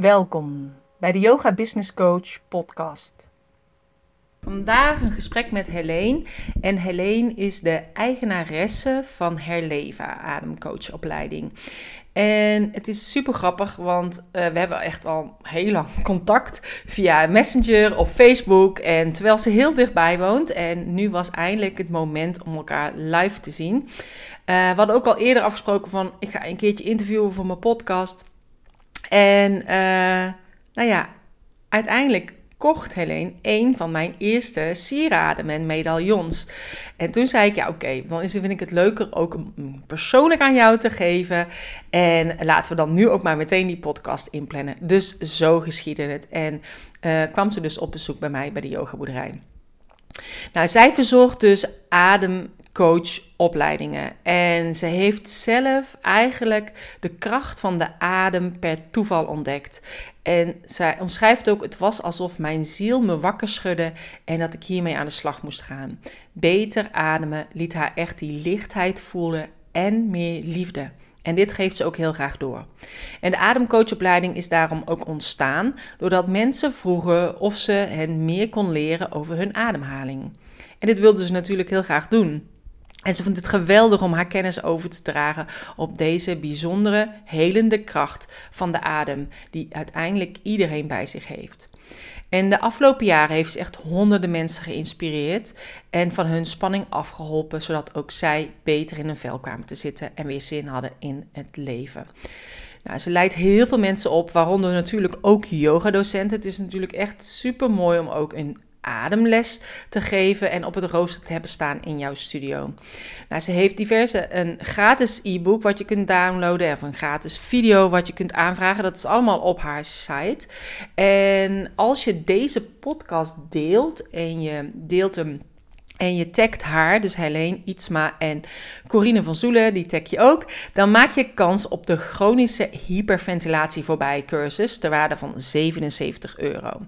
Welkom bij de Yoga Business Coach podcast. Vandaag een gesprek met Helene. En Helene is de eigenaresse van Herleva Ademcoachopleiding. En het is super grappig, want uh, we hebben echt al heel lang contact via Messenger op Facebook. En terwijl ze heel dichtbij woont. En nu was eindelijk het moment om elkaar live te zien. Uh, we hadden ook al eerder afgesproken van ik ga een keertje interviewen voor mijn podcast. En uh, nou ja, uiteindelijk kocht Helene een van mijn eerste sieraden en medaillons. En toen zei ik, ja oké, dan is, vind ik het leuker ook persoonlijk aan jou te geven. En laten we dan nu ook maar meteen die podcast inplannen. Dus zo geschiedde het. En uh, kwam ze dus op bezoek bij mij bij de yogaboerderij. Nou, zij verzorgt dus ademcoachopleidingen. En ze heeft zelf eigenlijk de kracht van de adem per toeval ontdekt. En zij omschrijft ook: het was alsof mijn ziel me wakker schudde en dat ik hiermee aan de slag moest gaan. Beter ademen liet haar echt die lichtheid voelen en meer liefde. En dit geeft ze ook heel graag door. En de ademcoachopleiding is daarom ook ontstaan doordat mensen vroegen of ze hen meer kon leren over hun ademhaling. En dit wilden ze natuurlijk heel graag doen. En ze vond het geweldig om haar kennis over te dragen op deze bijzondere, helende kracht van de adem, die uiteindelijk iedereen bij zich heeft. En de afgelopen jaren heeft ze echt honderden mensen geïnspireerd en van hun spanning afgeholpen, zodat ook zij beter in hun vel kwamen te zitten en weer zin hadden in het leven. Nou, ze leidt heel veel mensen op, waaronder natuurlijk ook yogadocenten. Het is natuurlijk echt super mooi om ook een ademles te geven en op het rooster te hebben staan in jouw studio. Nou, ze heeft diverse, een gratis e-book wat je kunt downloaden of een gratis video wat je kunt aanvragen. Dat is allemaal op haar site. En als je deze podcast deelt en je deelt hem en je tagt haar, dus Helene Ietsma en Corine van Zoelen, die tag je ook, dan maak je kans op de chronische hyperventilatie voorbij cursus ter waarde van 77 euro.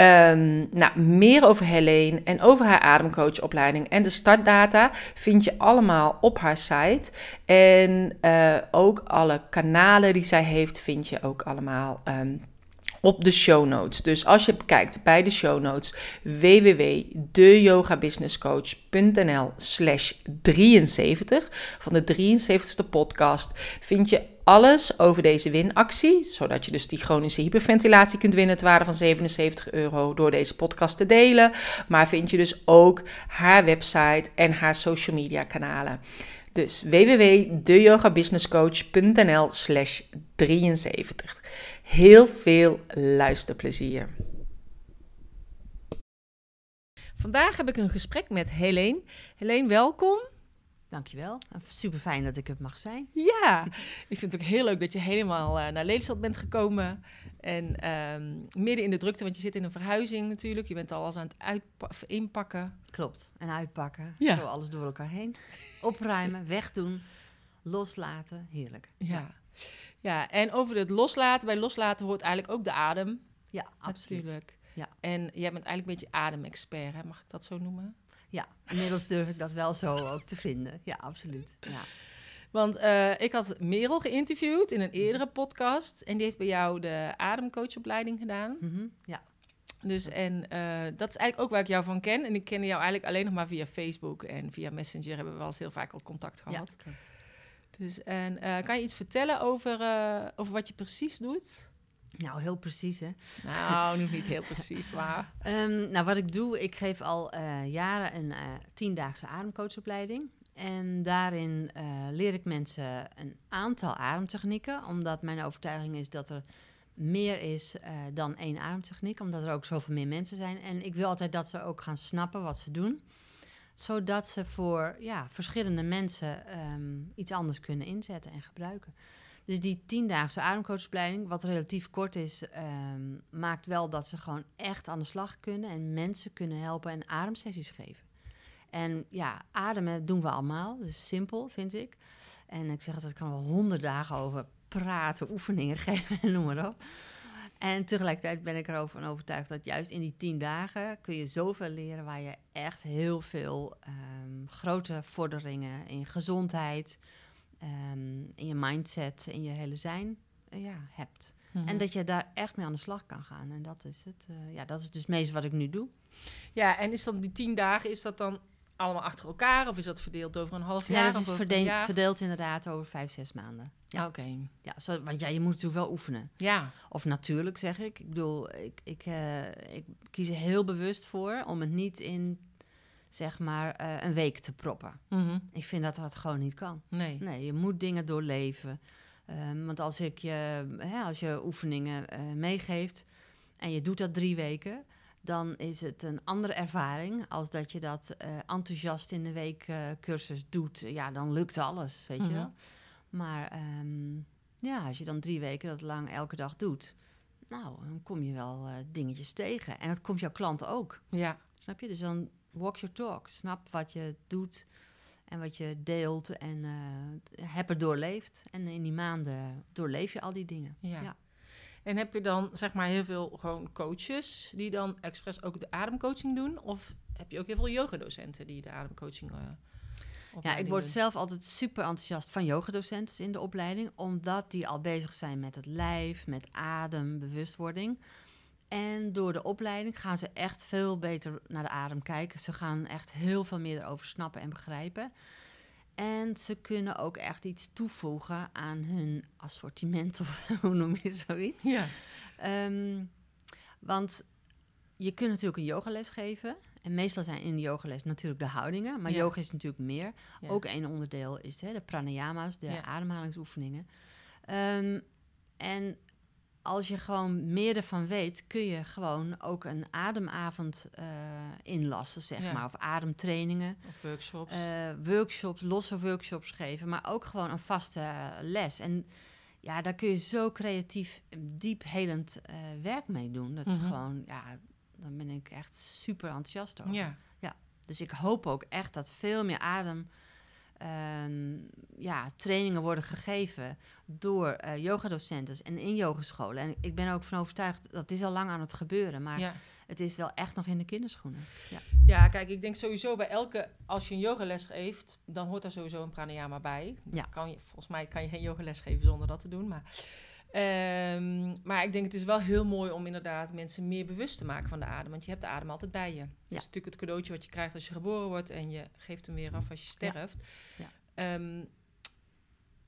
Um, nou, meer over Helene en over haar ademcoachopleiding en de startdata vind je allemaal op haar site. En uh, ook alle kanalen die zij heeft vind je ook allemaal um, op de show notes. Dus als je kijkt bij de show notes www.deyogabusinesscoach.nl slash 73 van de 73ste podcast vind je alles over deze winactie, zodat je dus die chronische hyperventilatie kunt winnen, het waarde van 77 euro, door deze podcast te delen. Maar vind je dus ook haar website en haar social media kanalen. Dus www.deyogabusinesscoach.nl slash 73. Heel veel luisterplezier. Vandaag heb ik een gesprek met Helene. Helene, welkom. Dankjewel. Super fijn dat ik het mag zijn. Ja, ik vind het ook heel leuk dat je helemaal uh, naar Lelystad bent gekomen. En um, midden in de drukte, want je zit in een verhuizing natuurlijk. Je bent al aan het inpakken. Klopt, en uitpakken. Ja. Zo alles door elkaar heen. Opruimen, wegdoen, loslaten. Heerlijk. Ja. ja, en over het loslaten. Bij loslaten hoort eigenlijk ook de adem. Ja, absoluut. Natuurlijk. Ja. En jij bent eigenlijk een beetje ademexpert, hè? mag ik dat zo noemen? Ja, inmiddels durf ik dat wel zo ook te vinden. Ja, absoluut. Ja. Want uh, ik had Merel geïnterviewd in een eerdere podcast. En die heeft bij jou de ademcoachopleiding gedaan. Mm -hmm, ja. Dus en uh, dat is eigenlijk ook waar ik jou van ken. En ik ken jou eigenlijk alleen nog maar via Facebook en via Messenger hebben we wel eens heel vaak al contact gehad. Ja, Dus en uh, kan je iets vertellen over, over wat je precies doet? Nou, heel precies, hè? Nou, nog niet heel precies, maar... um, nou, wat ik doe, ik geef al uh, jaren een uh, tiendaagse ademcoachopleiding. En daarin uh, leer ik mensen een aantal ademtechnieken, omdat mijn overtuiging is dat er meer is dan één ademtechniek, omdat er ook zoveel meer mensen zijn. En ik wil altijd dat ze ook gaan snappen wat ze doen, zodat ze voor ja, verschillende mensen um, iets anders kunnen inzetten en gebruiken. Dus die tiendaagse ademcoachopleiding, wat relatief kort is, um, maakt wel dat ze gewoon echt aan de slag kunnen en mensen kunnen helpen en ademsessies geven. En ja, ademen doen we allemaal, dus simpel vind ik. En ik zeg altijd, ik kan wel honderd dagen over praten, oefeningen geven en noem maar op. En tegelijkertijd ben ik erover overtuigd dat juist in die tien dagen kun je zoveel leren waar je echt heel veel um, grote vorderingen in gezondheid, um, in je mindset, in je hele zijn uh, ja, hebt. Mhm. En dat je daar echt mee aan de slag kan gaan. En dat is het. eh, ja, dat is dus meest wat ik nu doe. Ja, en is dan die tien dagen, is dat dan allemaal achter elkaar? Of is dat verdeeld over een half Ja, jaar? dat of is verdeeld, jaar? verdeeld inderdaad over vijf, zes maanden. Ja, oké. Ja, zo, want ja, je moet natuurlijk wel oefenen. Ja. Of natuurlijk, zeg ik. Ik bedoel, ik, ik, eh, ik kies er heel bewust voor om het niet in, zeg maar, eh, een week te proppen. Mhm. Ik vind dat dat gewoon niet kan. Nee. Nee, je moet dingen doorleven. Ehm, want als ik je, hè, als je oefeningen eh, meegeeft en je doet dat drie weken, dan is het een andere ervaring als dat je dat eh, enthousiast in de week cursus doet. Ja, dan lukt alles, weet Mhm. je wel. Maar ehm, ja, als je dan drie weken dat lang elke dag doet, nou, dan kom je wel dingetjes tegen. En dat komt jouw klant ook. Ja. Snap je? Dus dan walk your talk. Snap wat je doet en wat je deelt en eh, heb er doorleefd. En in die maanden doorleef je al die dingen. Ja. Ja. En heb je dan zeg maar heel veel gewoon coaches die dan expres ook de ademcoaching doen? Of heb je ook heel veel yogadocenten die de ademcoaching eh Ja, ik word zelf altijd super enthousiast van yogadocenten in de opleiding, omdat die al bezig zijn met het lijf, met adem, bewustwording. En door de opleiding gaan ze echt veel beter naar de adem kijken. Ze gaan echt heel veel meer erover snappen en begrijpen. En ze kunnen ook echt iets toevoegen aan hun assortiment, of hoe noem je zoiets. Ja. Ehm, want je kunt natuurlijk een yogales geven. En meestal zijn in de yogales natuurlijk de houdingen. Maar Ja. yoga is natuurlijk meer. Ja. Ook een onderdeel is hè, de pranayama's, de Ja. ademhalingsoefeningen. Ehm, en als je gewoon meer ervan weet, kun je gewoon ook een ademavond eh, inlassen, zeg Ja. maar. Of ademtrainingen. Of workshops. Eh, workshops, losse workshops geven, maar ook gewoon een vaste eh, les. En ja, daar kun je zo creatief, diep helend werk mee doen. Dat is Mhm. gewoon, ja, dan ben ik echt super enthousiast over. ja. Dus ik hoop ook echt dat veel meer adem. Ehm, ja, trainingen worden gegeven door eh yogadocenten en in yogescholen. En ik ben er ook van overtuigd, dat is al lang aan het gebeuren, maar ja. het is wel echt nog in de kinderschoenen. Ja. Ja, kijk, ik denk sowieso bij elke... Als je een yogales geeft, dan hoort daar sowieso een pranayama bij. Ja. Kan je, volgens mij kan je geen yogales geven zonder dat te doen. Maar, ehm, maar ik denk het is wel heel mooi om inderdaad mensen meer bewust te maken van de adem. Want je hebt de adem altijd bij je. Dat is natuurlijk het cadeautje wat je krijgt als je geboren wordt. En je geeft hem weer af als je sterft. Ja. Ehm,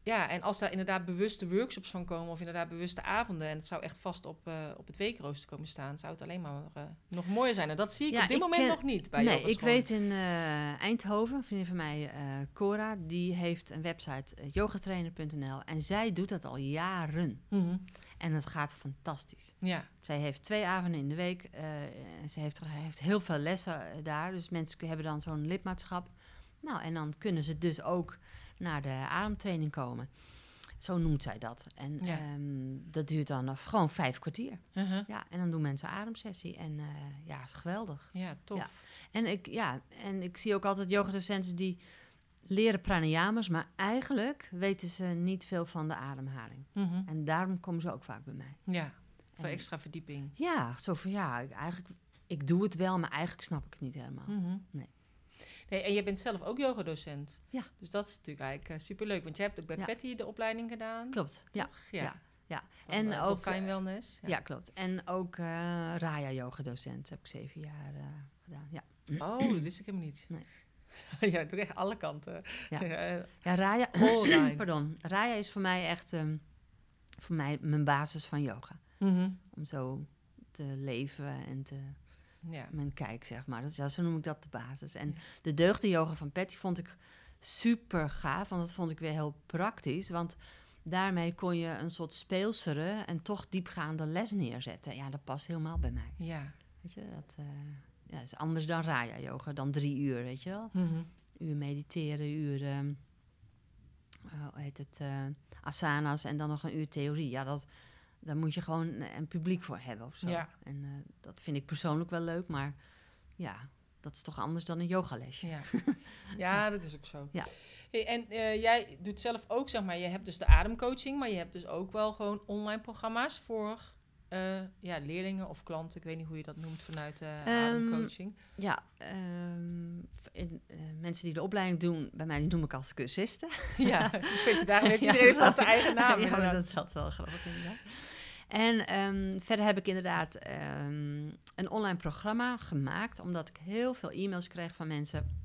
ja, en als daar inderdaad bewuste workshops van komen... of inderdaad bewuste avonden... en het zou echt vast op, eh, op het weekrooster komen staan... zou het alleen maar eh, nog mooier zijn. En dat zie ik Ja, op dit ik moment ken- nog niet bij nee, ik weet in eh, Eindhoven, een vriendin van mij, eh, Cora, die heeft een website, yogatrainer.nl. En zij doet dat al jaren. Mhm. En het gaat fantastisch. Ja, Zij heeft twee avonden in de week. eh, en ze heeft, heeft heel veel lessen eh, daar. Dus mensen hebben dan zo'n lidmaatschap. Nou, en dan kunnen ze dus ook naar de ademtraining komen. Zo noemt zij dat. En Ja. ehm, dat duurt dan nog gewoon vijf kwartier. uh-huh. Ja, en dan doen mensen ademsessie. En eh, ja, is geweldig. ja tof. Ja. En ik, ja, en ik zie ook altijd yogadocenten die leren pranayamas, maar eigenlijk weten ze niet veel van de ademhaling. Mhm. En daarom komen ze ook vaak bij mij. Ja, voor En- extra verdieping. Ja, zo van ja, ik, eigenlijk, ik doe het wel, maar eigenlijk snap ik het niet helemaal. Mhm. Nee. Nee, en je bent zelf ook yogadocent. Ja. Dus dat is natuurlijk eigenlijk uh, superleuk. Want je hebt ook bij. Patty de opleiding gedaan. Klopt, ja. Ja. ja. Van, En eh, ook, Dolphin eh, Wellness. Ja, klopt. En ook eh Raya yoga docent heb ik zeven jaar eh, gedaan. Ja. Oh, dat wist ik hem niet. Nee. ja, doe echt alle kanten. Ja. Eh, Ja, Raya, Allright. pardon. Raya is voor mij echt ehm, voor mij mijn basis van yoga. mhm. Om zo te leven en te, Ja. mijn kijk, zeg maar. Dat, is- ja, zo noem ik dat de basis. En de deugde yoga van Patty vond ik super gaaf, want dat vond ik weer heel praktisch. Want daarmee kon je een soort speelsere en toch diepgaande les neerzetten. Ja, dat past helemaal bij mij. Ja. Weet je, dat eh, ja, is anders dan Raya yoga, dan drie uur, weet je wel. Mhm. Uur mediteren, uur, ehm, eh, hoe heet het, eh, asana's en dan nog een uur theorie. Ja, dat, daar moet je gewoon een, een publiek voor hebben of zo. Ja. En eh, dat vind ik persoonlijk wel leuk, maar ja, dat is toch anders dan een yogalesje. Ja. ja, dat is ook zo. Ja. Hey, en eh, jij doet zelf ook, zeg maar, je hebt dus de ademcoaching, maar je hebt dus ook wel gewoon online programma's voor eh, ja, leerlingen of klanten. Ik weet niet hoe je dat noemt vanuit de ademcoaching. Ja, ehm, in, eh, mensen die de opleiding doen, bij mij die noem ik altijd cursisten. Ja, ik weet, daar heeft Ja, iedereen zat- zijn eigen naam. ja, maar dat zat wel grappig inderdaad. En ehm, verder heb ik inderdaad een online programma gemaakt, omdat ik heel veel e-mails kreeg van mensen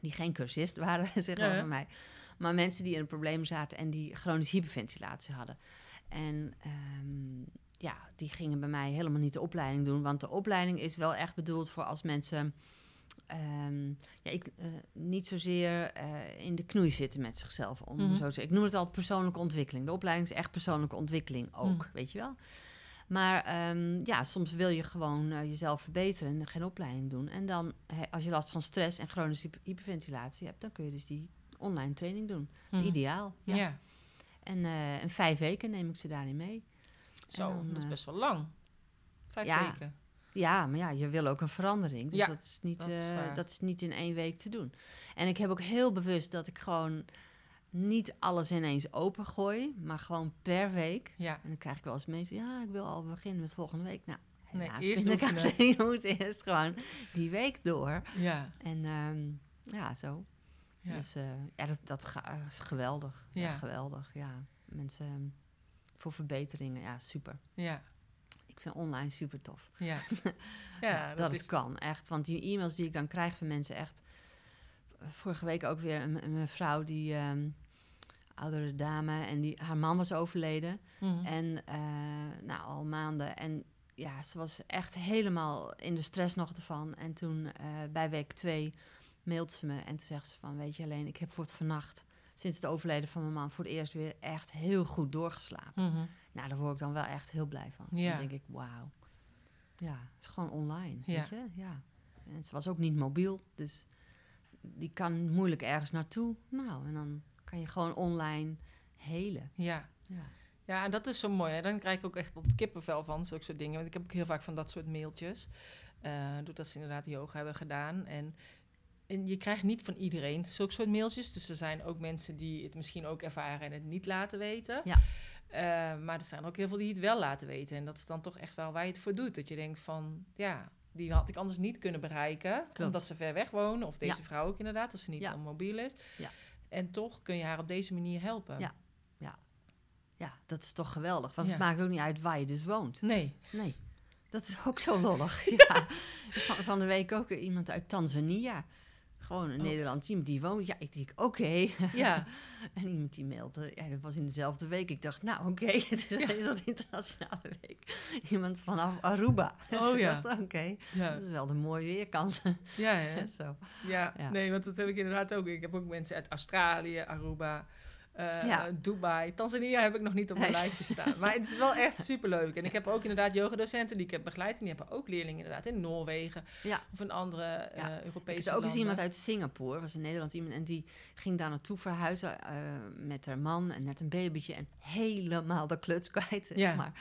die geen cursist waren, zeg maar, Ja. van mij. Maar mensen die in een probleem zaten en die chronische hyperventilatie hadden. En ja, die gingen bij mij helemaal niet de opleiding doen. Want de opleiding is wel echt bedoeld voor als mensen ehm, ja, ik, eh, niet zozeer eh, in de knoei zitten met zichzelf. Om Mhm. zo te. Ik noem het altijd persoonlijke ontwikkeling. De opleiding is echt persoonlijke ontwikkeling ook, Mhm. weet je wel. Maar ehm, ja, soms wil je gewoon eh, jezelf verbeteren en geen opleiding doen. En dan, als je last van stress en chronische hyper- hyperventilatie hebt, dan kun je dus die online training doen. Dat is Mhm. ideaal. Ja. Ja. En in vijf weken neem ik ze daarin mee. Zo, dan, dat is eh, best wel lang. Vijf ja, weken. Ja, maar ja, je wil ook een verandering. Dus Ja, dat, is niet, dat is eh, dat is niet in één week te doen. En ik heb ook heel bewust dat ik gewoon niet alles ineens opengooi, maar gewoon per week. Ja. En dan krijg ik wel eens mensen, ja, ik wil al beginnen met volgende week. Nou, Nee, helaas, eerst pindakaas. oefenen. je moet eerst gewoon die week door. Ja. En ehm, ja, zo. Ja. Dus eh, ja, dat, dat is geweldig. Ja. Ja. geweldig, ja. Mensen ehm, voor verbeteringen, ja, super. Ja. Ik vind online super tof. Ja. Ja, dat, dat het is... kan, echt. Want die e-mails die ik dan krijg van mensen, echt... Vorige week ook weer een, een mevrouw die... ehm, oudere dame en die, haar man was overleden. Mhm. En eh, nou, al maanden. En ja, ze was echt helemaal in de stress nog ervan. En toen eh, bij week twee mailt ze me en toen zegt ze van... weet je alleen, ik heb voor het vannacht... sinds het overlijden van mijn man voor het eerst weer echt heel goed doorgeslapen. Mhm. Nou, daar word ik dan wel echt heel blij van. Ja. Dan denk ik, wauw. Ja, het is gewoon online, Ja. weet je? Ja. En ze was ook niet mobiel, dus die kan moeilijk ergens naartoe. Nou, en dan kan je gewoon online helen. Ja. Ja. Ja, en dat is zo mooi. Hè? Dan krijg ik ook echt wat kippenvel van, zulke soort dingen. Want ik heb ook heel vaak van dat soort mailtjes. eh doordat ze inderdaad yoga hebben gedaan. En, en je krijgt niet van iedereen zulke soort mailtjes. Dus er zijn ook mensen die het misschien ook ervaren en het niet laten weten. Ja. Eh, maar er zijn ook heel veel die het wel laten weten. En dat is dan toch echt wel waar je het voor doet. Dat je denkt van, ja, die had ik anders niet kunnen bereiken. Klopt. Omdat ze ver weg wonen. Of deze Ja. vrouw ook inderdaad, als ze niet Ja. mobiel is. Ja. En toch kun je haar op deze manier helpen. Ja. ja, dat is toch geweldig. Want Ja. het maakt ook niet uit waar je dus woont. Nee. Nee, dat is ook zo lollig. ja. van, van de week ook iemand uit Tanzania. Gewoon een Oh. Nederlands iemand die woont. Ja, ik denk, oké. Ja. En iemand die mailde, ja, dat was in dezelfde week. Ik dacht, nou oké, het is Ja. een soort internationale week. Iemand vanaf Aruba. Dus Oh, ja. dacht, oké, Ja. dat is wel de mooie weerkant. Ja, hè? Zo. Ja, Ja. nee, want dat heb ik inderdaad ook. Ik heb ook mensen uit Australië, Aruba, eh, Ja. Dubai. Tanzania heb ik nog niet op mijn lijstje staan. Maar het is wel echt superleuk. En ik heb ook inderdaad yogadocenten die ik heb begeleid. En die hebben ook leerlingen inderdaad in Noorwegen Ja. of in andere eh Ja. Europese Ik heb ook eens landen. iemand uit Singapore, was een Nederlands iemand, en die ging daar naartoe verhuizen eh, met haar man en net een babytje en helemaal de kluts kwijt. zeg Ja. maar.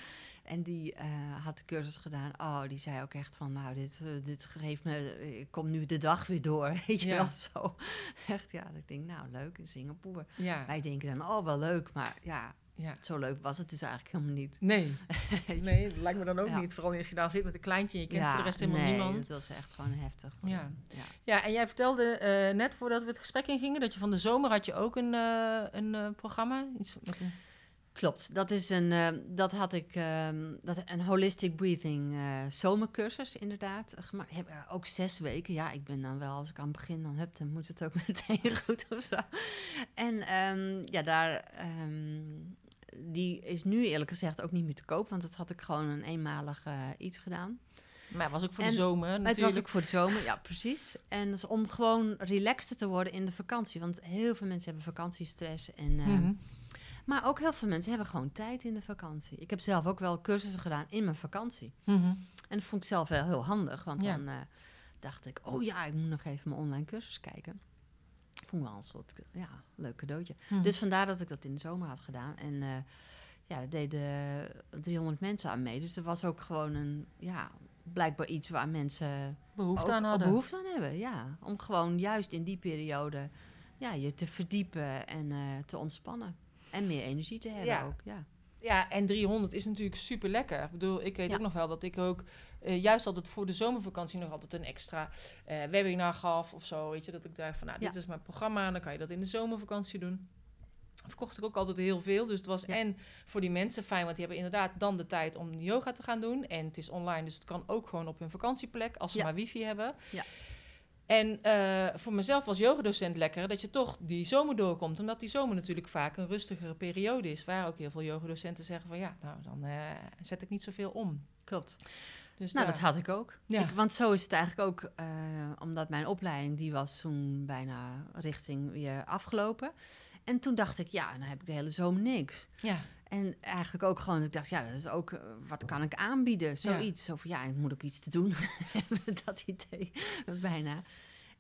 En die eh, had de cursus gedaan. Oh, die zei ook echt van, nou, dit, eh, dit geeft me, ik kom nu de dag weer door, weet je Ja. wel, zo. Echt, ja, dat ik denk, nou, leuk, in Singapore. Ja, Wij denken dan, oh, wel leuk, maar ja, ja. zo leuk was het dus eigenlijk helemaal niet. Nee, nee, dat lijkt me dan ook Ja. niet. Vooral als je daar zit met een kleintje en je kent voor de rest helemaal nee, niemand. dat was echt gewoon heftig. Ja. ja. Ja, en jij vertelde eh, net voordat we het gesprek ingingen... dat je van de zomer had je ook een, eh, een eh, programma. Iets met een... Klopt, dat is een, eh, dat had ik, ehm, dat, een holistic breathing eh, zomercursus inderdaad eh, gemaakt. Heb, eh, ook zes weken, ja, ik ben dan wel, als ik aan begin, dan heb, dan moet het ook meteen goed of zo. En ehm, ja, daar, ehm, die is nu eerlijk gezegd ook niet meer te koop, want dat had ik gewoon een eenmalig iets gedaan. Maar het was ook voor En de zomer natuurlijk. Het was ook voor de zomer, ja, precies. En dus om gewoon relaxter te worden in de vakantie, want heel veel mensen hebben vakantiestress en... ehm, Mhm. Maar ook heel veel mensen hebben gewoon tijd in de vakantie. Ik heb zelf ook wel cursussen gedaan in mijn vakantie. Mhm. En dat vond ik zelf wel heel handig. Want Ja. dan eh, dacht ik, oh ja, ik moet nog even mijn online cursus kijken. Vond ik wel een soort ja, leuk cadeautje. Mhm. Dus vandaar dat ik dat in de zomer had gedaan. En eh, ja, daar deden 300 mensen aan mee. Dus er was ook gewoon een, ja, blijkbaar iets waar mensen behoefte aan hadden. behoefte aan hebben. Ja, om gewoon juist in die periode ja, je te verdiepen en eh, te ontspannen. En meer energie te hebben Ja. ook, ja. Ja, en 300 is natuurlijk super lekker. Ik bedoel, ik weet Ja. ook nog wel dat ik ook eh, juist altijd voor de zomervakantie nog altijd een extra eh, webinar gaf of zo. Weet je, dat ik dacht van, nou, dit Ja. is mijn programma, dan kan je dat in de zomervakantie doen. verkocht ik ook altijd heel veel. Dus het was Ja. en voor die mensen fijn, want die hebben inderdaad dan de tijd om yoga te gaan doen. En het is online, dus het kan ook gewoon op hun vakantieplek, als ze maar wifi hebben. Ja. En eh, voor mezelf als yogadocent lekker dat je toch die zomer doorkomt. Omdat die zomer natuurlijk vaak een rustigere periode is. Waar ook heel veel yogadocenten zeggen van ja, nou dan eh, zet ik niet zoveel om. Klopt. Dus Nou, daar- dat had ik ook. Ja. Ik, want zo is het eigenlijk ook, eh, omdat mijn opleiding, die was toen bijna richting weer afgelopen. En toen dacht ik, ja, dan heb ik de hele zomer niks. ja. En eigenlijk ook gewoon, ik dacht, ja, dat is ook, eh, wat kan ik aanbieden? Zoiets. Zo van, ja, ik moet ook iets te doen. dat idee, bijna.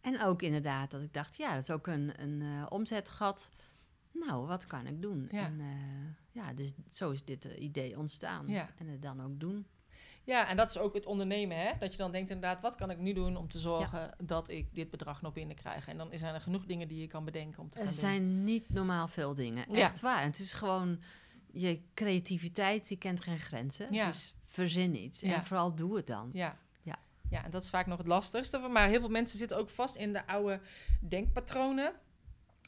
En ook inderdaad dat ik dacht, ja, dat is ook een, een eh, omzetgat. Nou, wat kan ik doen? Ja. En eh, ja, dus zo is dit idee ontstaan. Ja. En het dan ook doen. Ja, en dat is ook het ondernemen, hè? Dat je dan denkt inderdaad, wat kan ik nu doen om te zorgen dat ik dit bedrag nog binnenkrijg? En dan zijn er genoeg dingen die je kan bedenken om te gaan Er doen. zijn niet normaal veel dingen. Ja. Echt waar. En het is gewoon, je creativiteit, die kent geen grenzen. Ja. Dus verzin iets. En vooral doe het dan. Ja. Ja. ja, en dat is vaak nog het lastigste. Maar heel veel mensen zitten ook vast in de oude denkpatronen.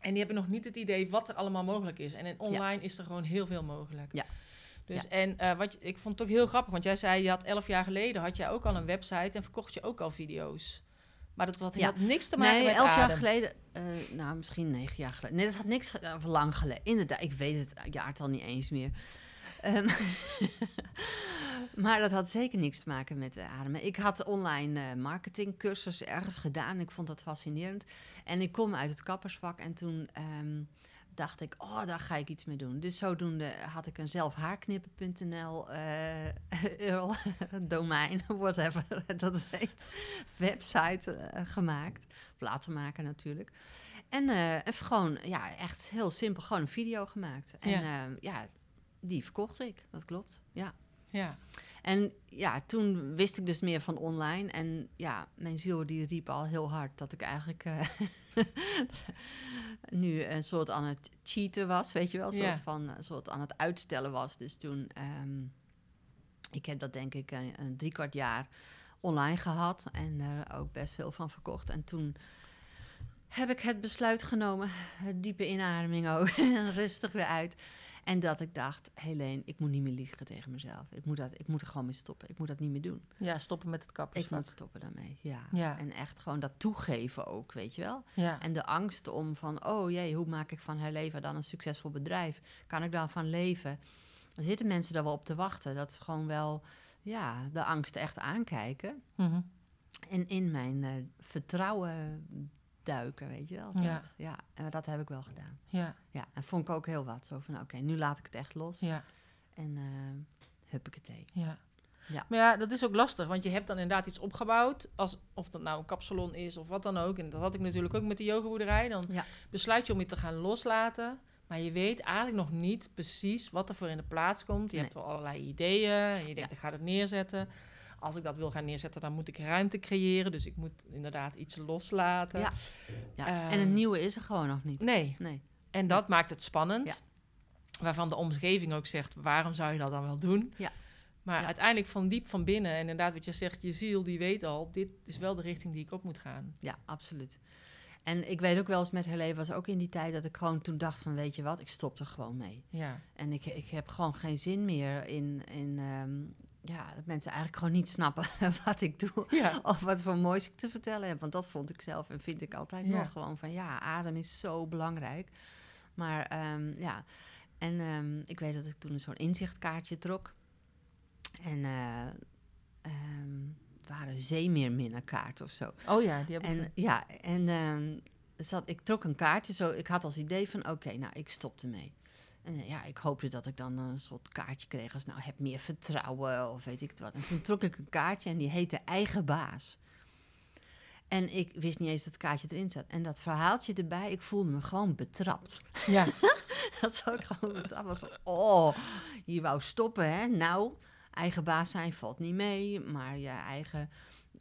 En die hebben nog niet het idee wat er allemaal mogelijk is. En in online is er gewoon heel veel mogelijk. Ja. Dus Ja. en eh, wat ik vond het ook heel grappig, want jij zei je had elf jaar geleden had jij ook al een website en verkocht je ook al video's. Maar dat had, Ja. had niks te maken Nee, met elf jaar geleden. eh, nou, misschien negen jaar geleden. Nee, dat had niks... of lang geleden. Inderdaad, ik weet het jaartal niet eens meer. Ehm, maar dat had zeker niks te maken met ademen. Ik had online eh marketingcursus ergens gedaan. Ik vond dat fascinerend. En ik kom uit het kappersvak. En toen ehm, dacht ik, oh, daar ga ik iets mee doen. Dus zodoende had ik een zelfhaarknippen.nl eh URL, domein, whatever dat heet, website eh, gemaakt. Of laten maken natuurlijk. En eh, even gewoon, ja, echt heel simpel, gewoon een video gemaakt. En Ja. die verkocht ik, dat klopt, ja. Ja. En ja, toen wist ik dus meer van online. En ja, mijn ziel die riep al heel hard dat ik eigenlijk eh, nu een soort aan het cheaten was, weet je wel. Een Ja. soort van een soort aan het uitstellen was. Dus toen, ehm, ik heb dat denk ik een, een drie kwart jaar online gehad en er ook best veel van verkocht. En toen heb ik het besluit genomen, diepe inademing ook, en rustig weer uit. En dat ik dacht, Helene, ik moet niet meer liegen tegen mezelf. Ik moet, dat, ik moet er gewoon mee stoppen. Ik moet dat niet meer doen. ja, stoppen met het Ik kappersvak. moet stoppen daarmee, ja. Ja. En echt gewoon dat toegeven ook, weet je wel. Ja. En de angst om van, oh jee, hoe maak ik van haar leven dan een succesvol bedrijf? Kan ik daarvan leven? Er zitten mensen daar wel op te wachten. Dat is gewoon wel, ja, de angst echt aankijken. Mhm. En in mijn eh, vertrouwen duiken, weet je wel. Ja. ja. En dat heb ik wel gedaan. ja. Ja, en vond ik ook heel wat. Zo van, oké, nu laat ik het echt los. Ja. En uh, huppakee. Ja. Ja. Maar ja, dat is ook lastig, want je hebt dan inderdaad iets opgebouwd, als, of dat nou een kapsalon is of wat dan ook. En dat had ik natuurlijk ook met de yogaboerderij. Dan Ja. besluit je om je te gaan loslaten, maar je weet eigenlijk nog niet precies wat er voor in de plaats komt. Je Nee. hebt wel allerlei ideeën en je denkt, Ja. ik ga het neerzetten. Als ik dat wil gaan neerzetten, dan moet ik ruimte creëren. Dus ik moet inderdaad iets loslaten. Ja. ja. Ehm, en een nieuwe is er gewoon nog niet. Nee, Nee. en dat maakt het spannend. Ja. Waarvan de omgeving ook zegt, waarom zou je dat dan wel doen? Ja. Maar Ja. uiteindelijk van diep van binnen, en inderdaad wat je zegt, je ziel die weet al, dit is wel de richting die ik op moet gaan. Ja, absoluut. En ik weet ook wel eens met haar leven was ook in die tijd dat ik gewoon toen dacht van weet je wat, ik stop er gewoon mee. Ja, En ik, ik heb gewoon geen zin meer in, in ehm, ja, dat mensen eigenlijk gewoon niet snappen wat ik doe. ja. Of wat voor moois ik te vertellen heb. Want dat vond ik zelf en vind ik altijd Ja. nog gewoon van ja, adem is zo belangrijk. Maar ehm, ja, en ehm, ik weet dat ik toen zo'n inzichtkaartje trok. En eh ehm, het waren zeemeerminnenkaart of zo. Oh ja, die heb ik. En ja, en zat, ik trok een kaartje zo. Ik had als idee van: oké, nou, ik stop ermee. En eh, ja, ik hoopte dat ik dan een soort kaartje kreeg als: nou, heb meer vertrouwen of weet ik het wat. En toen trok ik een kaartje en die heette Eigen Baas. En ik wist niet eens dat het kaartje erin zat. En dat verhaaltje erbij, ik voelde me gewoon betrapt. Ja, dat zou ik gewoon betrapt was van: oh, je wou stoppen, hè? Nou, eigen baas zijn valt niet mee, maar je eigen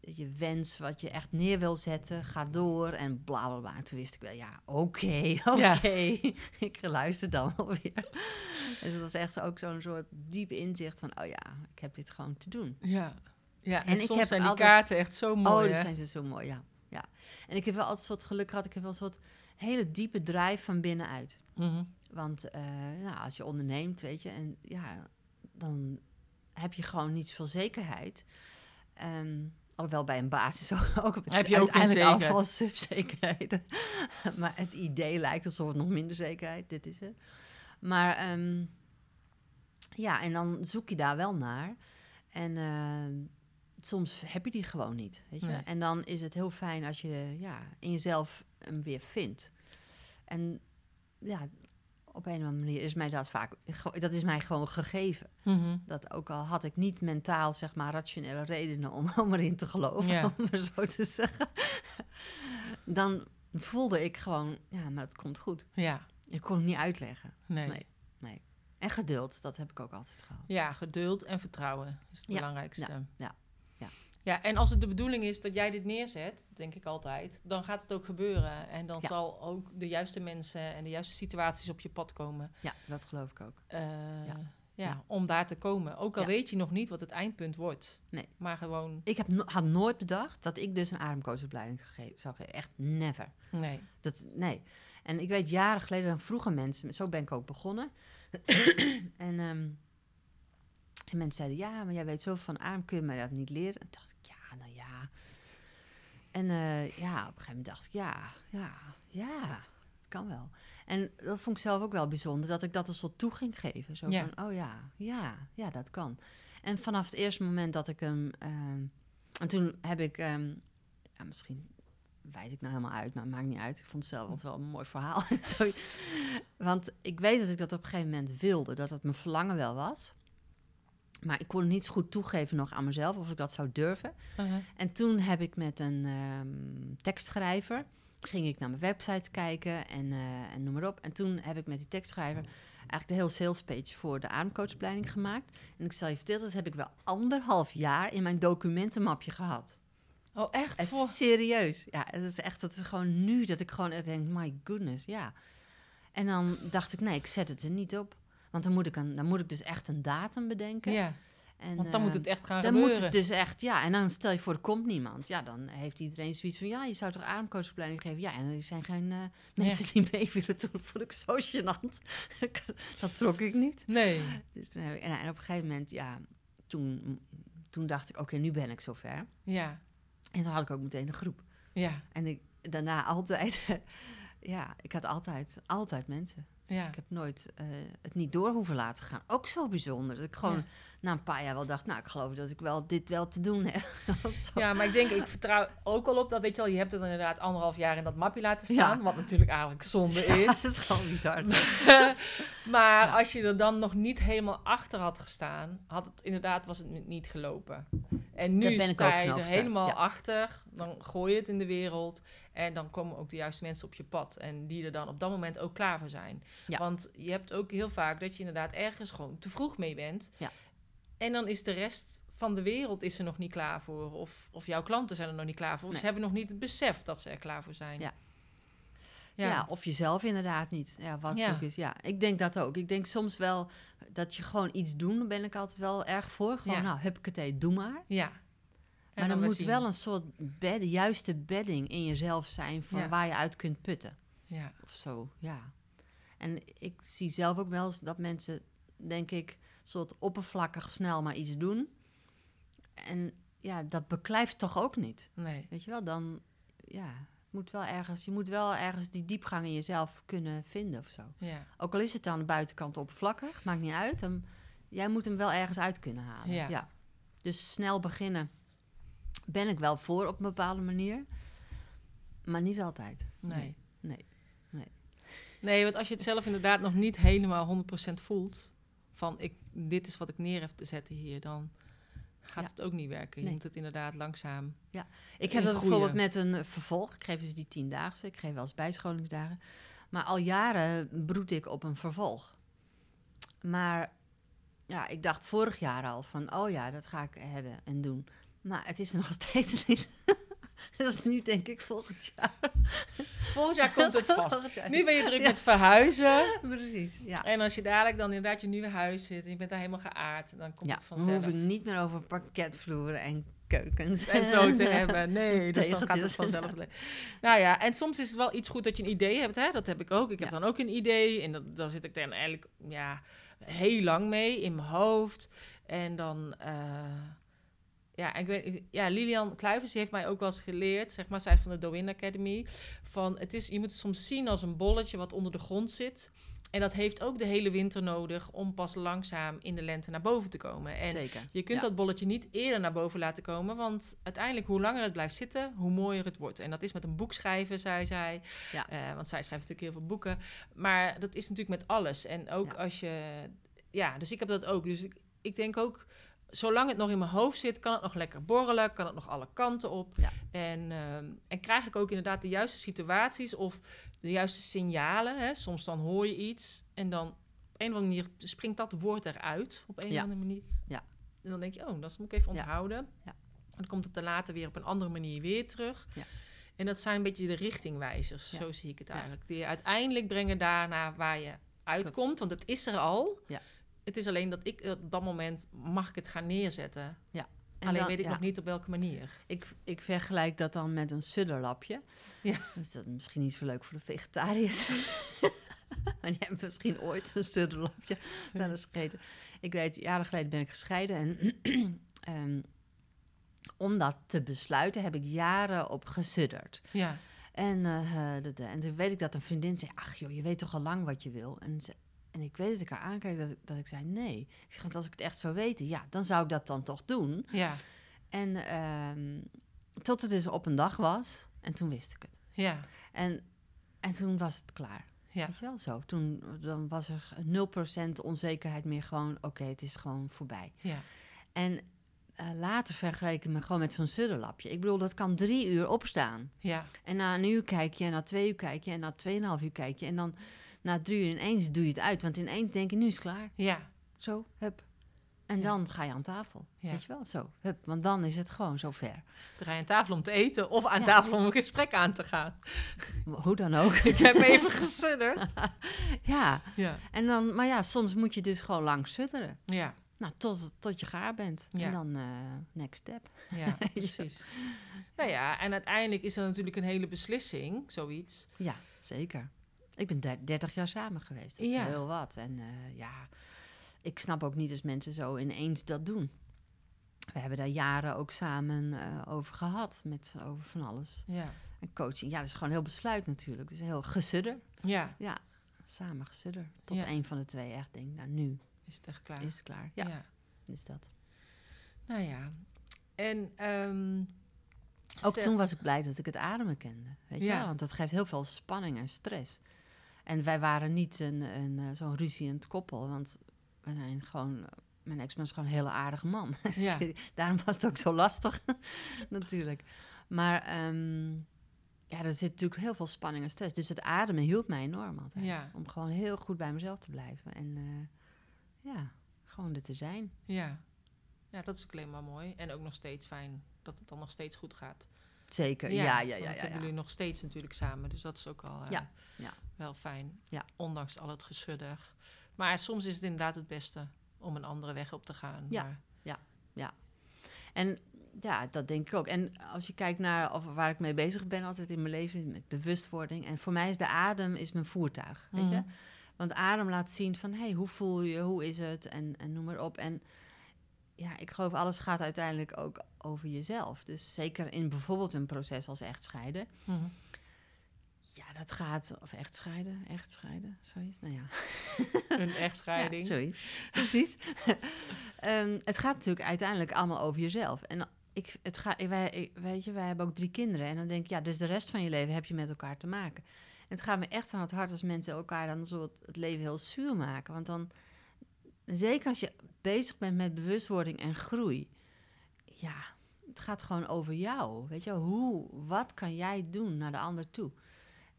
je wens, wat je echt neer wil zetten, ga door en bla bla bla. En toen wist ik wel, ja, oké, oké. ik luister dan wel weer. En het was echt ook zo'n soort diep inzicht van, oh ja, ik heb dit gewoon te doen. ja. Ja, en, En ik soms heb zijn die altijd- kaarten echt zo mooi. oh, hè? dat zijn ze zo mooi, ja. ja. En ik heb wel altijd wat geluk gehad. Ik heb wel een soort hele diepe drijf van binnenuit. Mhm. Want uh, nou, als je onderneemt, weet je, en ja, dan heb je gewoon niet zoveel zekerheid. Um, alhoewel bij een basis ook. Het heb je ook uiteindelijk allemaal subzekerheden. maar het idee lijkt alsof het nog minder zekerheid. Dit is het. Maar um, ja, en dan zoek je daar wel naar. En uh, soms heb je die gewoon niet. Weet je? Nee. En dan is het heel fijn als je ja, in jezelf hem weer vindt. En ja, op een of andere manier is mij dat vaak, dat is mij gewoon gegeven. Mhm. Dat ook al had ik niet mentaal, zeg maar, rationele redenen om, om erin te geloven, om maar zo te zeggen. Dan voelde ik gewoon, ja, maar het komt goed. Ja, Ik kon het niet uitleggen. nee. Nee. Nee. En geduld, dat heb ik ook altijd gehad. Ja, geduld en vertrouwen is het Ja, belangrijkste. ja, ja, ja. En als het de bedoeling is dat jij dit neerzet, denk ik altijd, dan gaat het ook gebeuren. En dan Ja. zal ook de juiste mensen en de juiste situaties op je pad komen. Ja, dat geloof ik ook. eh, ja. Ja. om daar te komen. Ook al weet je nog niet wat het eindpunt wordt. Nee. Maar gewoon, Ik heb no- had nooit bedacht dat ik dus een ademcoachopleiding zou geven. Echt never. nee. Dat, nee. En ik weet jaren geleden, dan vroegen mensen, zo ben ik ook begonnen. en, ehm, en mensen zeiden, ja, maar jij weet zoveel van adem, kun je mij dat niet leren? En dacht ik. En eh, ja, op een gegeven moment dacht ik, ja, ja, ja, het kan wel. En dat vond ik zelf ook wel bijzonder, dat ik dat een soort toe ging geven. Zo Ja. van, oh ja, ja, ja, dat kan. En vanaf het eerste moment dat ik hem... ehm, en toen heb ik, ehm, ja, misschien wijd ik nou helemaal uit, maar het maakt niet uit. Ik vond het zelf wel een mooi verhaal. Want ik weet dat ik dat op een gegeven moment wilde, dat het mijn verlangen wel was. Maar ik kon het niet zo goed toegeven nog aan mezelf of ik dat zou durven. Uh-huh. En toen heb ik met een ehm, tekstschrijver, ging ik naar mijn website kijken en, eh, en noem maar op. En toen heb ik met die tekstschrijver eigenlijk de hele sales page voor de ademcoachopleiding gemaakt. En ik zal je vertellen, dat heb ik wel anderhalf jaar in mijn documentenmapje gehad. Oh, echt? Voor... serieus. Ja, het is echt, het is gewoon nu dat ik gewoon denk, my goodness, ja. En dan dacht ik, nee, ik zet het er niet op. Want dan moet ik, een, dan moet ik dus echt een datum bedenken. Ja, En, want dan moet het echt gaan dan gebeuren. moet het dus echt, ja. En dan stel je voor, er komt niemand. Ja, dan heeft iedereen zoiets van, ja, je zou toch ademcoachopleiding geven? Ja, en er zijn geen eh, mensen die mee willen doen. Dat vond ik zo gênant. dat trok ik niet. Nee. Dus toen heb ik, en, en op een gegeven moment, ja, toen, toen dacht ik, oké, nu ben ik zover. Ja, En toen had ik ook meteen een groep. ja, En ik, daarna altijd, ja, ik had altijd, altijd mensen. Dus ja. ik heb nooit eh, het niet door hoeven laten gaan. Ook zo bijzonder. Dat ik gewoon Ja. na een paar jaar wel dacht, nou, ik geloof dat ik wel dit wel te doen heb. Ja, maar ik denk, ik vertrouw ook al op dat, weet je wel, je hebt het inderdaad anderhalf jaar in dat mapje laten staan, Ja. wat natuurlijk eigenlijk zonde is. dat is gewoon bizar. maar Ja. als je er dan nog niet helemaal achter had gestaan, had het inderdaad was het niet gelopen. En nu sta je er helemaal ja. achter, dan gooi je het in de wereld en dan komen ook de juiste mensen op je pad en die er dan op dat moment ook klaar voor zijn. Ja. Want je hebt ook heel vaak dat je inderdaad ergens gewoon te vroeg mee bent. Ja. En dan is de rest van de wereld is er nog niet klaar voor. Of, of jouw klanten zijn er nog niet klaar voor. Of Nee. ze hebben nog niet het besef dat ze er klaar voor zijn. Ja. Ja. Ja. of jezelf inderdaad niet. Ja, wat Ja. ook is. Ja, ik denk dat ook. Ik denk soms wel dat je gewoon iets doen, daar ben ik altijd wel erg voor. Gewoon, Ja. nou, heb ik het idee, doe maar. Ja. En Maar er dan moet zien. wel een soort bed, juiste bedding in jezelf zijn van waar je uit kunt putten. Ja. Of zo, ja. En ik zie zelf ook wel eens dat mensen, denk ik, soort oppervlakkig snel maar iets doen. En ja, dat beklijft toch ook niet. Nee. Weet je wel, dan, ja, moet wel ergens, je moet wel ergens die diepgang in jezelf kunnen vinden of zo. Ja. Ook al is het aan de buitenkant oppervlakkig, maakt niet uit. Dan, jij moet hem wel ergens uit kunnen halen. Ja. Dus snel beginnen ben ik wel voor op een bepaalde manier. Maar niet altijd. Nee. Nee. Nee, want als je het zelf inderdaad nog niet helemaal 100% voelt... van ik, dit is wat ik neer heb te zetten hier... dan gaat Ja. het ook niet werken. Je Nee. moet het inderdaad langzaam... Ik in heb dat groeien. bijvoorbeeld met een vervolg. Ik geef dus die tiendaagse. Ik geef wel eens bijscholingsdagen. Maar al jaren broed ik op een vervolg. Maar ja, ik dacht vorig jaar al van... oh ja, dat ga ik hebben en doen. Maar het is er nog steeds niet. dus nu denk ik volgend jaar. Volgend jaar komt het vast. Nu ben je druk Ja. met verhuizen. Precies, ja. En als je dadelijk dan inderdaad je nieuwe huis zit... en je bent daar helemaal geaard... dan komt Ja, het dan vanzelf. hoef ik niet meer over parketvloeren en keukens. en zo te hebben. Nee, dus dan gaat het vanzelf. Nou ja, en soms is het wel iets goed dat je een idee hebt. Hè? Dat heb ik ook. Ik heb Ja. dan ook een idee. En dat, daar zit ik dan eigenlijk ja, heel lang mee in mijn hoofd. En dan... eh, ja, ik weet, ja, Lilian Kluivers heeft mij ook wel eens geleerd, zeg maar, zij is van de Dowin Academy, van het is, je moet het soms zien als een bolletje wat onder de grond zit. En dat heeft ook de hele winter nodig om pas langzaam in de lente naar boven te komen. En Zeker. je kunt Ja. dat bolletje niet eerder naar boven laten komen, want uiteindelijk hoe langer het blijft zitten, hoe mooier het wordt. En dat is met een boek schrijven, zei zij. Ja. Eh, want zij schrijft natuurlijk heel veel boeken. Maar dat is natuurlijk met alles. En ook Ja. als je... Ja, dus ik heb dat ook. Dus ik, ik denk ook, zolang het nog in mijn hoofd zit, kan het nog lekker borrelen, kan het nog alle kanten op. Ja. En, ehm, en krijg ik ook inderdaad de juiste situaties of de juiste signalen. Hè? Soms dan hoor je iets en dan op een of andere manier springt dat woord eruit. Op een Ja. of andere manier. Ja. En dan denk je, oh, dat moet ik even onthouden. Ja. En dan komt het er later weer op een andere manier weer terug. Ja. En dat zijn een beetje de richtingwijzers, zo zie ik het eigenlijk. Die je uiteindelijk brengen daarna waar je uitkomt, want het is er al. Ja. Het is alleen dat ik op dat moment mag ik het gaan neerzetten. En alleen dan- weet ik ja. nog niet op welke manier. Ik, ik vergelijk dat dan met een sudderlapje. Ja. Dus dat is misschien niet zo leuk voor de vegetariërs. maar die hebben misschien ooit een sudderlapje wel eens gegeten. Ik weet, jaren geleden ben ik gescheiden. En ehm, om dat te besluiten heb ik jaren op gesudderd. Ja, En, eh, eh, de- de- en toen weet ik dat een vriendin zei... ach joh, je weet toch al lang wat je wil? En, ze, en ik weet dat ik haar aankijk dat, ik- dat ik zei nee. Ik zeg, want als ik het echt zou weten... ja, dan zou ik dat dan toch doen. ja, En ehm, tot het dus op een dag was. En toen wist ik het. ja, En, en toen was het klaar. ja. Weet je wel zo? Toen dan was er 0% onzekerheid meer gewoon... oké, het is gewoon voorbij. ja. En eh, later vergeleken me gewoon met zo'n sudderlapje. Ik bedoel, dat kan drie uur opstaan. ja. En na een uur kijk je, en na twee uur kijk je, en na tweeënhalf uur kijk je. En dan na drie uur ineens doe je het uit. Want ineens denk je, nu is het klaar. ja. Zo, hup. En Ja. dan ga je aan tafel. Ja. Weet je wel, zo, hup. Want dan is het gewoon zo ver. Dan ga je aan tafel om te eten of aan Ja. tafel om een gesprek aan te gaan. Hoe dan ook. Ik heb even gesudderd. ja, Ja, en dan, maar ja, soms moet je dus gewoon lang sudderen. ja, Nou, tot, tot je gaar bent. Ja. En dan eh, next step. ja, precies. Nou ja, en uiteindelijk is dat natuurlijk een hele beslissing, zoiets. Ja, zeker. Ik ben der- 30 jaar samen geweest. Dat is Ja. heel wat. En eh, ja, ik snap ook niet als mensen zo ineens dat doen. We hebben daar jaren ook samen eh, over gehad, met over van alles. Ja, En coaching, ja, dat is gewoon heel besluit natuurlijk. Dus heel gesudder. ja. Ja, samen gesudder. Tot Ja. een van de twee echt denkt, nou nu Is het echt klaar? is het klaar. Ja, ja. is dat. Nou ja. En ehm, Ook toen was ik blij dat ik het ademen kende. Weet je Ja. Want dat geeft heel veel spanning en stress. En wij waren niet een, een, eh, zo'n ruziend koppel. Want we zijn gewoon... Mijn ex-man is gewoon een hele aardige man. Ja. Daarom was het ook zo lastig, natuurlijk. Maar ehm, ja, er zit natuurlijk heel veel spanning en stress. Dus het ademen hielp mij enorm altijd. Ja. Om gewoon heel goed bij mezelf te blijven. En eh, ja, gewoon er te zijn. Ja. ja, dat is ook alleen maar mooi. En ook nog steeds fijn dat het dan nog steeds goed gaat. Zeker, ja, ja, ja. ja, dat ja, hebben jullie nog steeds natuurlijk samen. Dus dat is ook al eh, Ja, ja. wel fijn. Ja. Ondanks al het gesudder. Maar soms is het inderdaad het beste om een andere weg op te gaan. Ja. Maar, En ja, dat denk ik ook. En als je kijkt naar of waar ik mee bezig ben altijd in mijn leven, met bewustwording. En voor mij is de adem is mijn voertuig, weet je? Want adem laat zien van, hé, hey, hoe voel je, hoe is het? En, en noem maar op. En ja, ik geloof alles gaat uiteindelijk ook over jezelf. Dus zeker in bijvoorbeeld een proces als echtscheiden. Mhm. Ja, dat gaat, of echtscheiden, echtscheiden, zoiets. Nou ja, Een echtscheiding. Ja, zoiets. Precies. Ehm, het gaat natuurlijk uiteindelijk allemaal over jezelf. En ik, het ga, wij, ik- weet je, wij hebben ook drie kinderen. En dan denk ik, ja, dus de rest van je leven heb je met elkaar te maken. En het gaat me echt aan het hart als mensen elkaar dan zo het, het leven heel zuur maken. Want dan, zeker als je bezig bent met bewustwording en groei, ja, het gaat gewoon over jou. Weet je, hoe, wat kan jij doen naar de ander toe?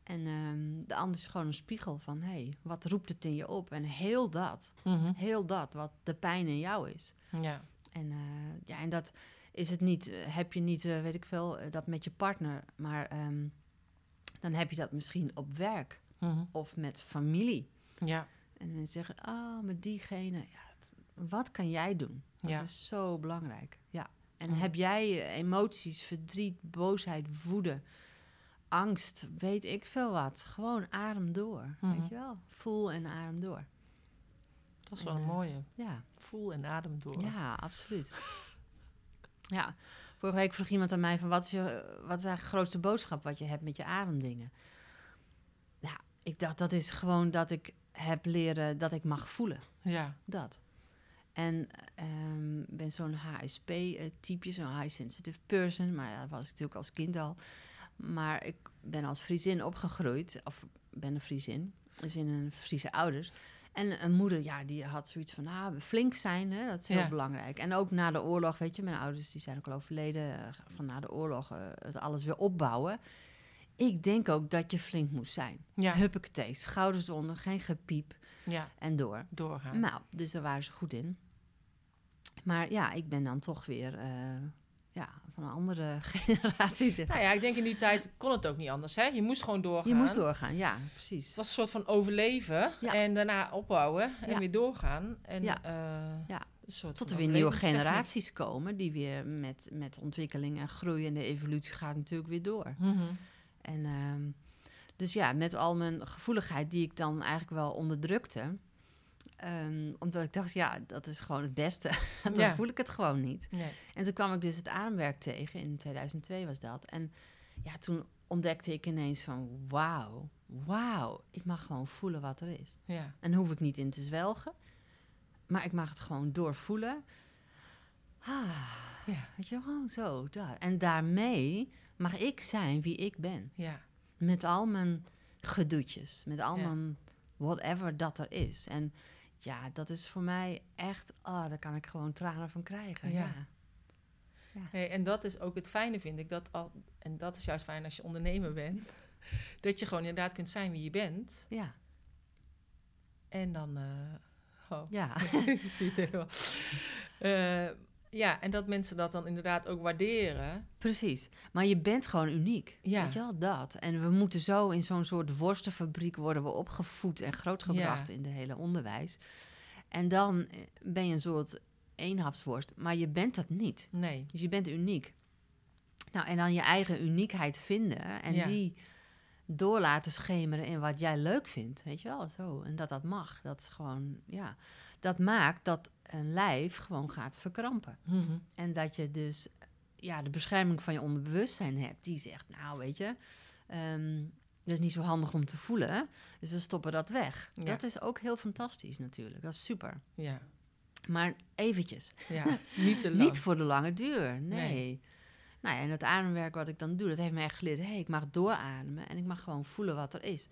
En ehm, de ander is gewoon een spiegel van, hé, hey, wat roept het in je op? En heel dat, Mhm. heel dat, wat de pijn in jou is. Ja. En, eh, ja, en dat is het niet, eh, heb je niet, eh, weet ik veel, eh, dat met je partner, maar ehm, dan heb je dat misschien op werk Mhm. of met familie. ja. En mensen zeggen, oh, met diegene, ja, het- wat kan jij doen? Dat Ja. is zo belangrijk. Ja, En Mm. heb jij emoties, verdriet, boosheid, woede, angst, weet ik veel wat. Gewoon adem door, Mhm. weet je wel. Voel en adem door. Dat is wel een mooie. Ja, Voel en adem door. ja, absoluut. Ja, vorige week vroeg iemand aan mij van wat is, je, wat is eigenlijk de grootste boodschap wat je hebt met je ademdingen? Ja, ik dacht dat is gewoon dat ik heb leren dat ik mag voelen. Ja. Dat. En ehm ben zo'n HSP-type, zo'n high sensitive person. Maar dat was ik natuurlijk als kind al. Maar ik ben als Friesin opgegroeid, of ben een Friesin, dus in een Friese ouders. En een moeder, ja, die had zoiets van, ah, flink zijn, hè, dat is heel Ja. belangrijk. En ook na de oorlog, weet je, mijn ouders die zijn ook al overleden, eh, van na de oorlog eh, het alles weer opbouwen. Ik denk ook dat je flink moest zijn. Ja. Huppakee, schouders onder, geen gepiep ja. en door. Doorgaan. Nou, dus daar waren ze goed in. Maar ja, ik ben dan toch weer eh, ja, van een andere generatie. Zeg. Nou ja, ik denk in die tijd kon het ook niet anders. Hè? Je moest gewoon doorgaan. Je moest doorgaan, ja, precies. Het was een soort van overleven Ja. en daarna opbouwen en Ja. weer doorgaan. En, Ja. eh, Ja. soort Tot er weer nieuwe generaties komen die weer met, met ontwikkeling en groei en de evolutie gaat natuurlijk weer door. Mhm. En ehm, dus ja, met al mijn gevoeligheid die ik dan eigenlijk wel onderdrukte. Ehm, omdat ik dacht, ja, dat is gewoon het beste. dan Ja. voel ik het gewoon niet. Nee. En toen kwam ik dus het ademwerk tegen, in 2002 was dat. En ja, toen ontdekte ik ineens van, wauw, wauw, ik mag gewoon voelen wat er is. Ja. En hoef ik niet in te zwelgen, maar ik mag het gewoon doorvoelen. Ah, Ja. weet je, gewoon zo. Dat. En daarmee mag ik zijn wie ik ben. Ja. Met al mijn gedoetjes, met al mijn whatever dat er is. En ja, dat is voor mij echt, ah, daar kan ik gewoon tranen van krijgen. Ja. ja. Hey, en dat is ook het fijne, vind ik. Dat al, en dat is juist fijn als je ondernemer bent. Dat je gewoon inderdaad kunt zijn wie je bent. Ja, En dan... eh, oh, ja. je ziet het helemaal. Eh, ja, en dat mensen dat dan inderdaad ook waarderen. precies. Maar je bent gewoon uniek. Ja. Weet je wel, dat. En we moeten zo in zo'n soort worstenfabriek worden we opgevoed en grootgebracht Ja. in de hele onderwijs. En dan eh, ben je een soort eenhapsworst, maar je bent dat niet. Nee. Dus je bent uniek. Nou, en dan je eigen uniekheid vinden en Ja. die door laten schemeren in wat jij leuk vindt. Weet je wel, zo. En dat dat mag. Dat is gewoon, ja. Dat maakt dat een lijf gewoon gaat verkrampen. Mhm. En dat je dus ja, de bescherming van je onderbewustzijn hebt. Die zegt, nou weet je, ehm, dat is niet zo handig om te voelen. Dus we stoppen dat weg. Ja. Dat is ook heel fantastisch natuurlijk. Dat is super. Ja. Maar eventjes. ja, niet te lang. Niet voor de lange duur, nee. Nee. Nou ja, en het ademwerk wat ik dan doe, dat heeft me echt geleerd... hé, hey, ik mag doorademen en ik mag gewoon voelen wat er is.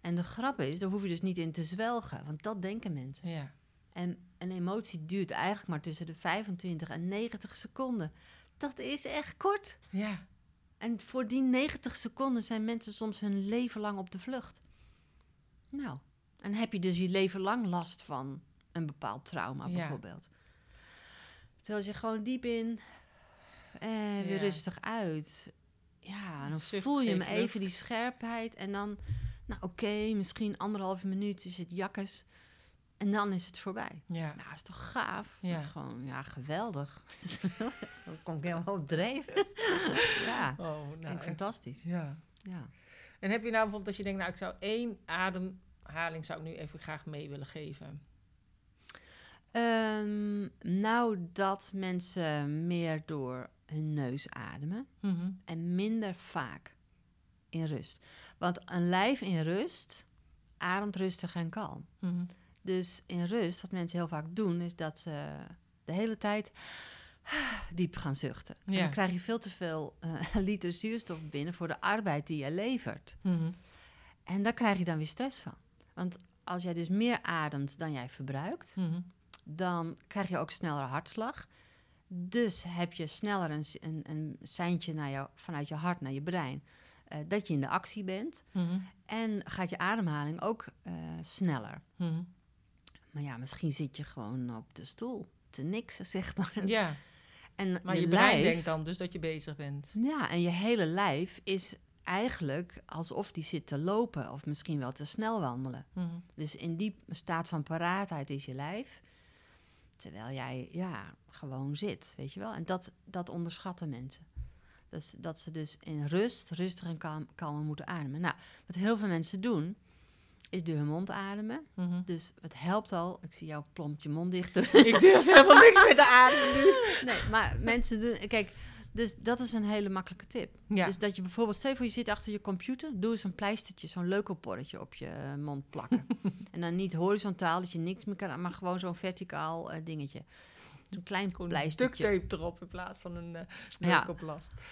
En de grap is, daar hoef je dus niet in te zwelgen. Want dat denken mensen. Ja. En een emotie duurt eigenlijk maar tussen de 25 en 90 seconden. Dat is echt kort. Ja. En voor die 90 seconden zijn mensen soms hun leven lang op de vlucht. Nou, en heb je dus je leven lang last van een bepaald trauma Ja. bijvoorbeeld. Terwijl je gewoon diep in en weer Ja. rustig uit. Ja, dan Zucht, voel je hem even lucht. die scherpheid. En dan, nou oké, misschien anderhalve minuut is het jakkes. En dan is het voorbij. Ja. Nou, is toch gaaf? Ja. Dat is gewoon, ja, geweldig. dan kom ik helemaal op dreef. ja, Oh, nou, vind ik fantastisch. Ja. Ja. En heb je nou bijvoorbeeld dat je denkt, nou, ik zou één ademhaling zou ik nu even graag mee willen geven? Ehm, nou, dat mensen meer door hun neus ademen Mhm. en minder vaak in rust. Want een lijf in rust ademt rustig en kalm. Mhm. Dus in rust, wat mensen heel vaak doen, is dat ze de hele tijd diep gaan zuchten. En dan krijg je veel te veel eh, liter zuurstof binnen voor de arbeid die je levert. Mhm. En daar krijg je dan weer stress van. Want als jij dus meer ademt dan jij verbruikt, dan krijg je ook sneller hartslag. Dus heb je sneller een, een, een seintje naar jou, vanuit je hart naar je brein eh, dat je in de actie bent. Mhm. En gaat je ademhaling ook eh, sneller. Mhm. Maar ja, misschien zit je gewoon op de stoel te niksen, zeg maar. Ja, En maar je, brein denkt dan dus dat je bezig bent. Ja, en je hele lijf is eigenlijk alsof die zit te lopen of misschien wel te snel wandelen. Mhm. Dus in die staat van paraatheid is je lijf. Terwijl jij ja, gewoon zit, weet je wel. En dat, dat onderschatten mensen. Dus dat ze dus in rust, rustig en kalm, kalm moeten ademen. Nou, wat heel veel mensen doen, is door hun mond ademen. Mhm. Dus het helpt al. Ik zie jou plompt je mond dicht. Dus Ik durf helemaal niks meer te ademen nu. nee, maar mensen doen... Kijk, dus dat is een hele makkelijke tip. Ja. Dus dat je bijvoorbeeld, stel je voor je zit achter je computer, doe eens een pleistertje, zo'n leukelporretje op je eh, mond plakken. en dan niet horizontaal, dat je niks meer kan, maar gewoon zo'n verticaal eh, dingetje. Zo'n klein pleistertje. duct tape erop in plaats van een uh, Ja.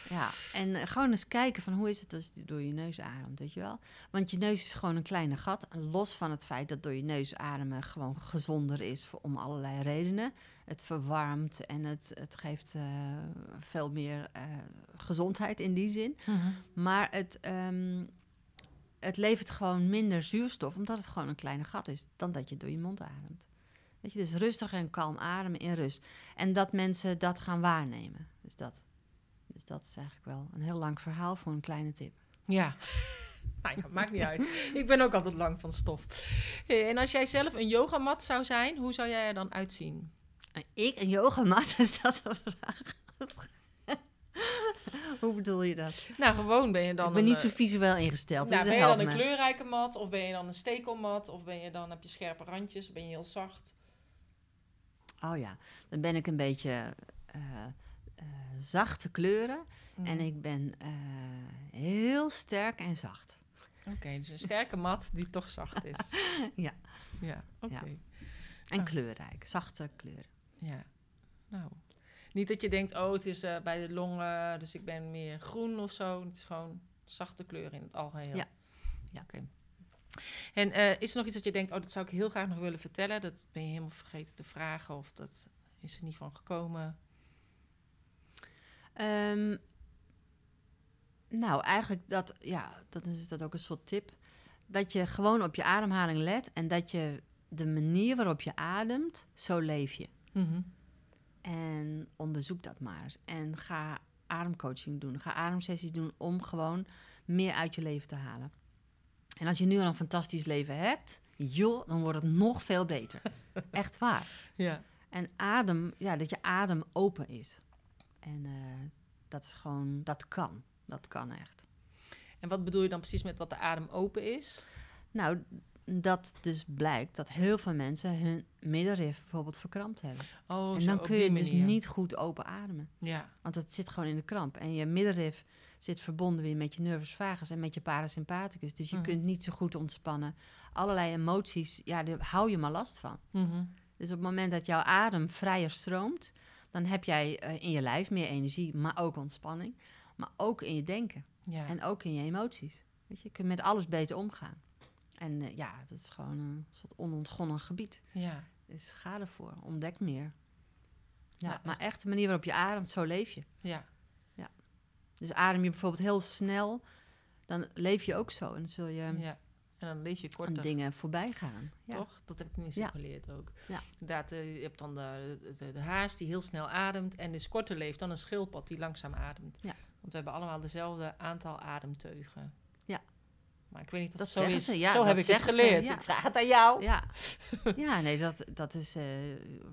Ja, en eh, gewoon eens kijken van hoe is het als je door je neus ademt, weet je wel? Want je neus is gewoon een kleine gat. En los van het feit dat door je neus ademen gewoon gezonder is voor, om allerlei redenen. Het verwarmt en het, het geeft eh, veel meer gezondheid in die zin. Maar het, ehm, het levert gewoon minder zuurstof, omdat het gewoon een kleine gat is, dan dat je door je mond ademt. Weet je, dus rustig en kalm ademen in rust. En dat mensen dat gaan waarnemen. Dus dat. Dus dat is eigenlijk wel een heel lang verhaal voor een kleine tip. Ja. Nou ja, maakt niet uit. Ik ben ook altijd lang van stof. Hey, en als jij zelf een yogamat zou zijn, hoe zou jij er dan uitzien? En ik, een yogamat, is dat een vraag? Hoe bedoel je dat? Nou, gewoon ben je dan ik ben een, niet zo eh, visueel ingesteld, nou, dus ben je dan een kleurrijke mat? Of ben je dan een stekelmat? Of ben je dan, heb je scherpe randjes? Ben je heel zacht? Oh ja, dan ben ik een beetje eh, eh, zachte kleuren. En Mhm. ik ben eh, heel sterk en zacht. Oké, dus een sterke mat die toch zacht is. Ja. Ja, oké. Ja. En Oh. kleurrijk, zachte kleuren. Ja, nou. Niet dat je denkt, oh, het is bij de longen, dus ik ben meer groen of zo. Het is gewoon zachte kleur in het algeheel. Ja. Ja. Oké. En eh, is er nog iets dat je denkt, oh, dat zou ik heel graag nog willen vertellen? Dat ben je helemaal vergeten te vragen of dat is er niet van gekomen? Ehm, nou, eigenlijk dat, ja, dat is dat ook een soort tip. Dat je gewoon op je ademhaling let en dat je de manier waarop je ademt, zo leef je. En onderzoek dat maar eens. En ga ademcoaching doen. Ga ademsessies doen om gewoon meer uit je leven te halen. En als je nu al een fantastisch leven hebt, joh, dan wordt het nog veel beter. Echt waar. Ja. En adem, ja, dat je adem open is. En eh, dat is gewoon, dat kan. Dat kan echt. En wat bedoel je dan precies met wat de adem open is? Nou, dat dus blijkt dat heel veel mensen hun middenrif bijvoorbeeld verkrampt hebben. Oh, en dan kun je dus niet goed open ademen. Ja, Want het zit gewoon in de kramp. En je middenrif zit verbonden weer met je nervus vagus en met je parasympathicus. Dus je Mhm. kunt niet zo goed ontspannen. Allerlei emoties, ja, daar hou je maar last van. Mhm. Dus op het moment dat jouw adem vrijer stroomt, dan heb jij eh, in je lijf meer energie, maar ook ontspanning. Maar ook in je denken ja. en ook in je emoties. Weet je, je kunt met alles beter omgaan. En eh, ja, dat is gewoon een soort onontgonnen gebied. ja. Dus ga ervoor, ontdek meer. Ja, Ja, maar echt de manier waarop je ademt, zo leef je. ja. Dus adem je bijvoorbeeld heel snel, dan leef je ook zo. En dan zul je ja. En dan lees je korter. dingen voorbij gaan. Ja. Toch? Dat heb ik tenminste Ja. geleerd ook. Ja. Inderdaad, eh, je hebt dan de, de, de haas die heel snel ademt en dus korter leeft dan een schildpad die langzaam ademt. Ja. Want we hebben allemaal dezelfde aantal ademteugen. Maar ik weet niet of Dat zo zeggen is. ze, ja, zo dat heb ik het zeggen ze, geleerd. ja. Ik vraag het aan jou. Ja, ja nee, dat, dat is eh,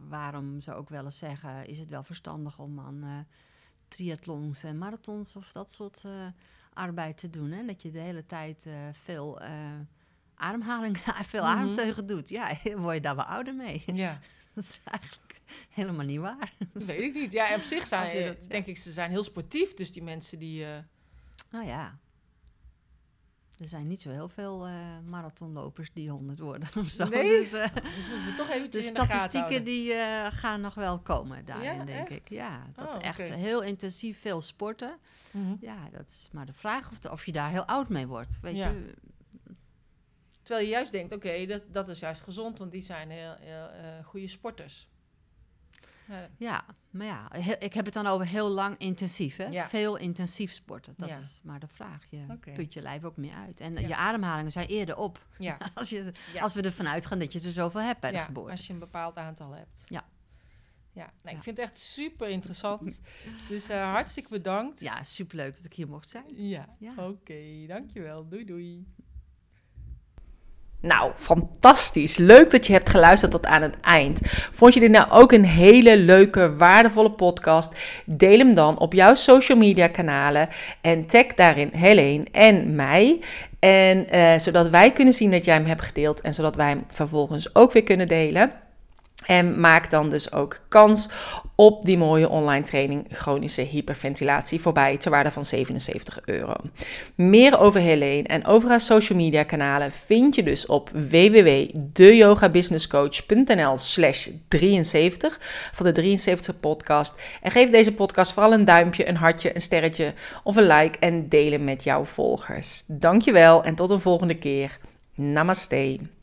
waarom ze ook wel eens zeggen... is het wel verstandig om aan eh triathlons en marathons of dat soort eh, arbeid te doen. Hè? Dat je de hele tijd veel ademhaling, veel Mhm. ademteugen doet. Ja, word je daar wel ouder mee. Ja, dat is eigenlijk helemaal niet waar. dat weet ik niet. Ja, op zich zijn, ja. denk ik, ze zijn heel sportief. Dus die mensen die... Nou ja. Er zijn niet zo heel veel eh, marathonlopers die 100 worden of zo. Nee? Dus, eh, we toch de statistieken die eh, gaan nog wel komen daarin, Ja, denk echt? ik. Ja, dat Oh, echt heel intensief veel sporten. Mhm. Ja, dat is maar de vraag of, de- of je daar heel oud mee wordt. Weet Ja. je? Terwijl je juist denkt, oké, dat, dat is juist gezond, want die zijn heel, heel goede sporters. Ja, Ja, maar ja, ik heb het dan over heel lang intensief. Hè? Ja. Veel intensief sporten. Dat Ja. is maar de vraag. Je put je lijf ook meer uit. En Ja. je ademhalingen zijn eerder op. ja. Als, je, als we ervan uitgaan dat je er zoveel hebt bij de geboorte. als je een bepaald aantal hebt. Ja. Ja, nou, ik vind het echt super interessant. dus eh, hartstikke bedankt. Ja, superleuk dat ik hier mocht zijn. Ja, Ja. oké, dankjewel. Doei doei. Nou, fantastisch. Leuk dat je hebt geluisterd tot aan het eind. Vond je dit nou ook een hele leuke, waardevolle podcast? Deel hem dan op jouw social media kanalen en tag daarin Helene en mij. En uh, zodat wij kunnen zien dat jij hem hebt gedeeld en zodat wij hem vervolgens ook weer kunnen delen. En maak dan dus ook kans op die mooie online training chronische hyperventilatie voorbij ter waarde van 77 euro. Meer over Helene en over haar social media kanalen vind je dus op www.deyogabusinesscoach.nl slash 73 van de 73 podcast. En geef deze podcast vooral een duimpje, een hartje, een sterretje of een like en delen met jouw volgers. Dankjewel en tot een volgende keer. Namaste.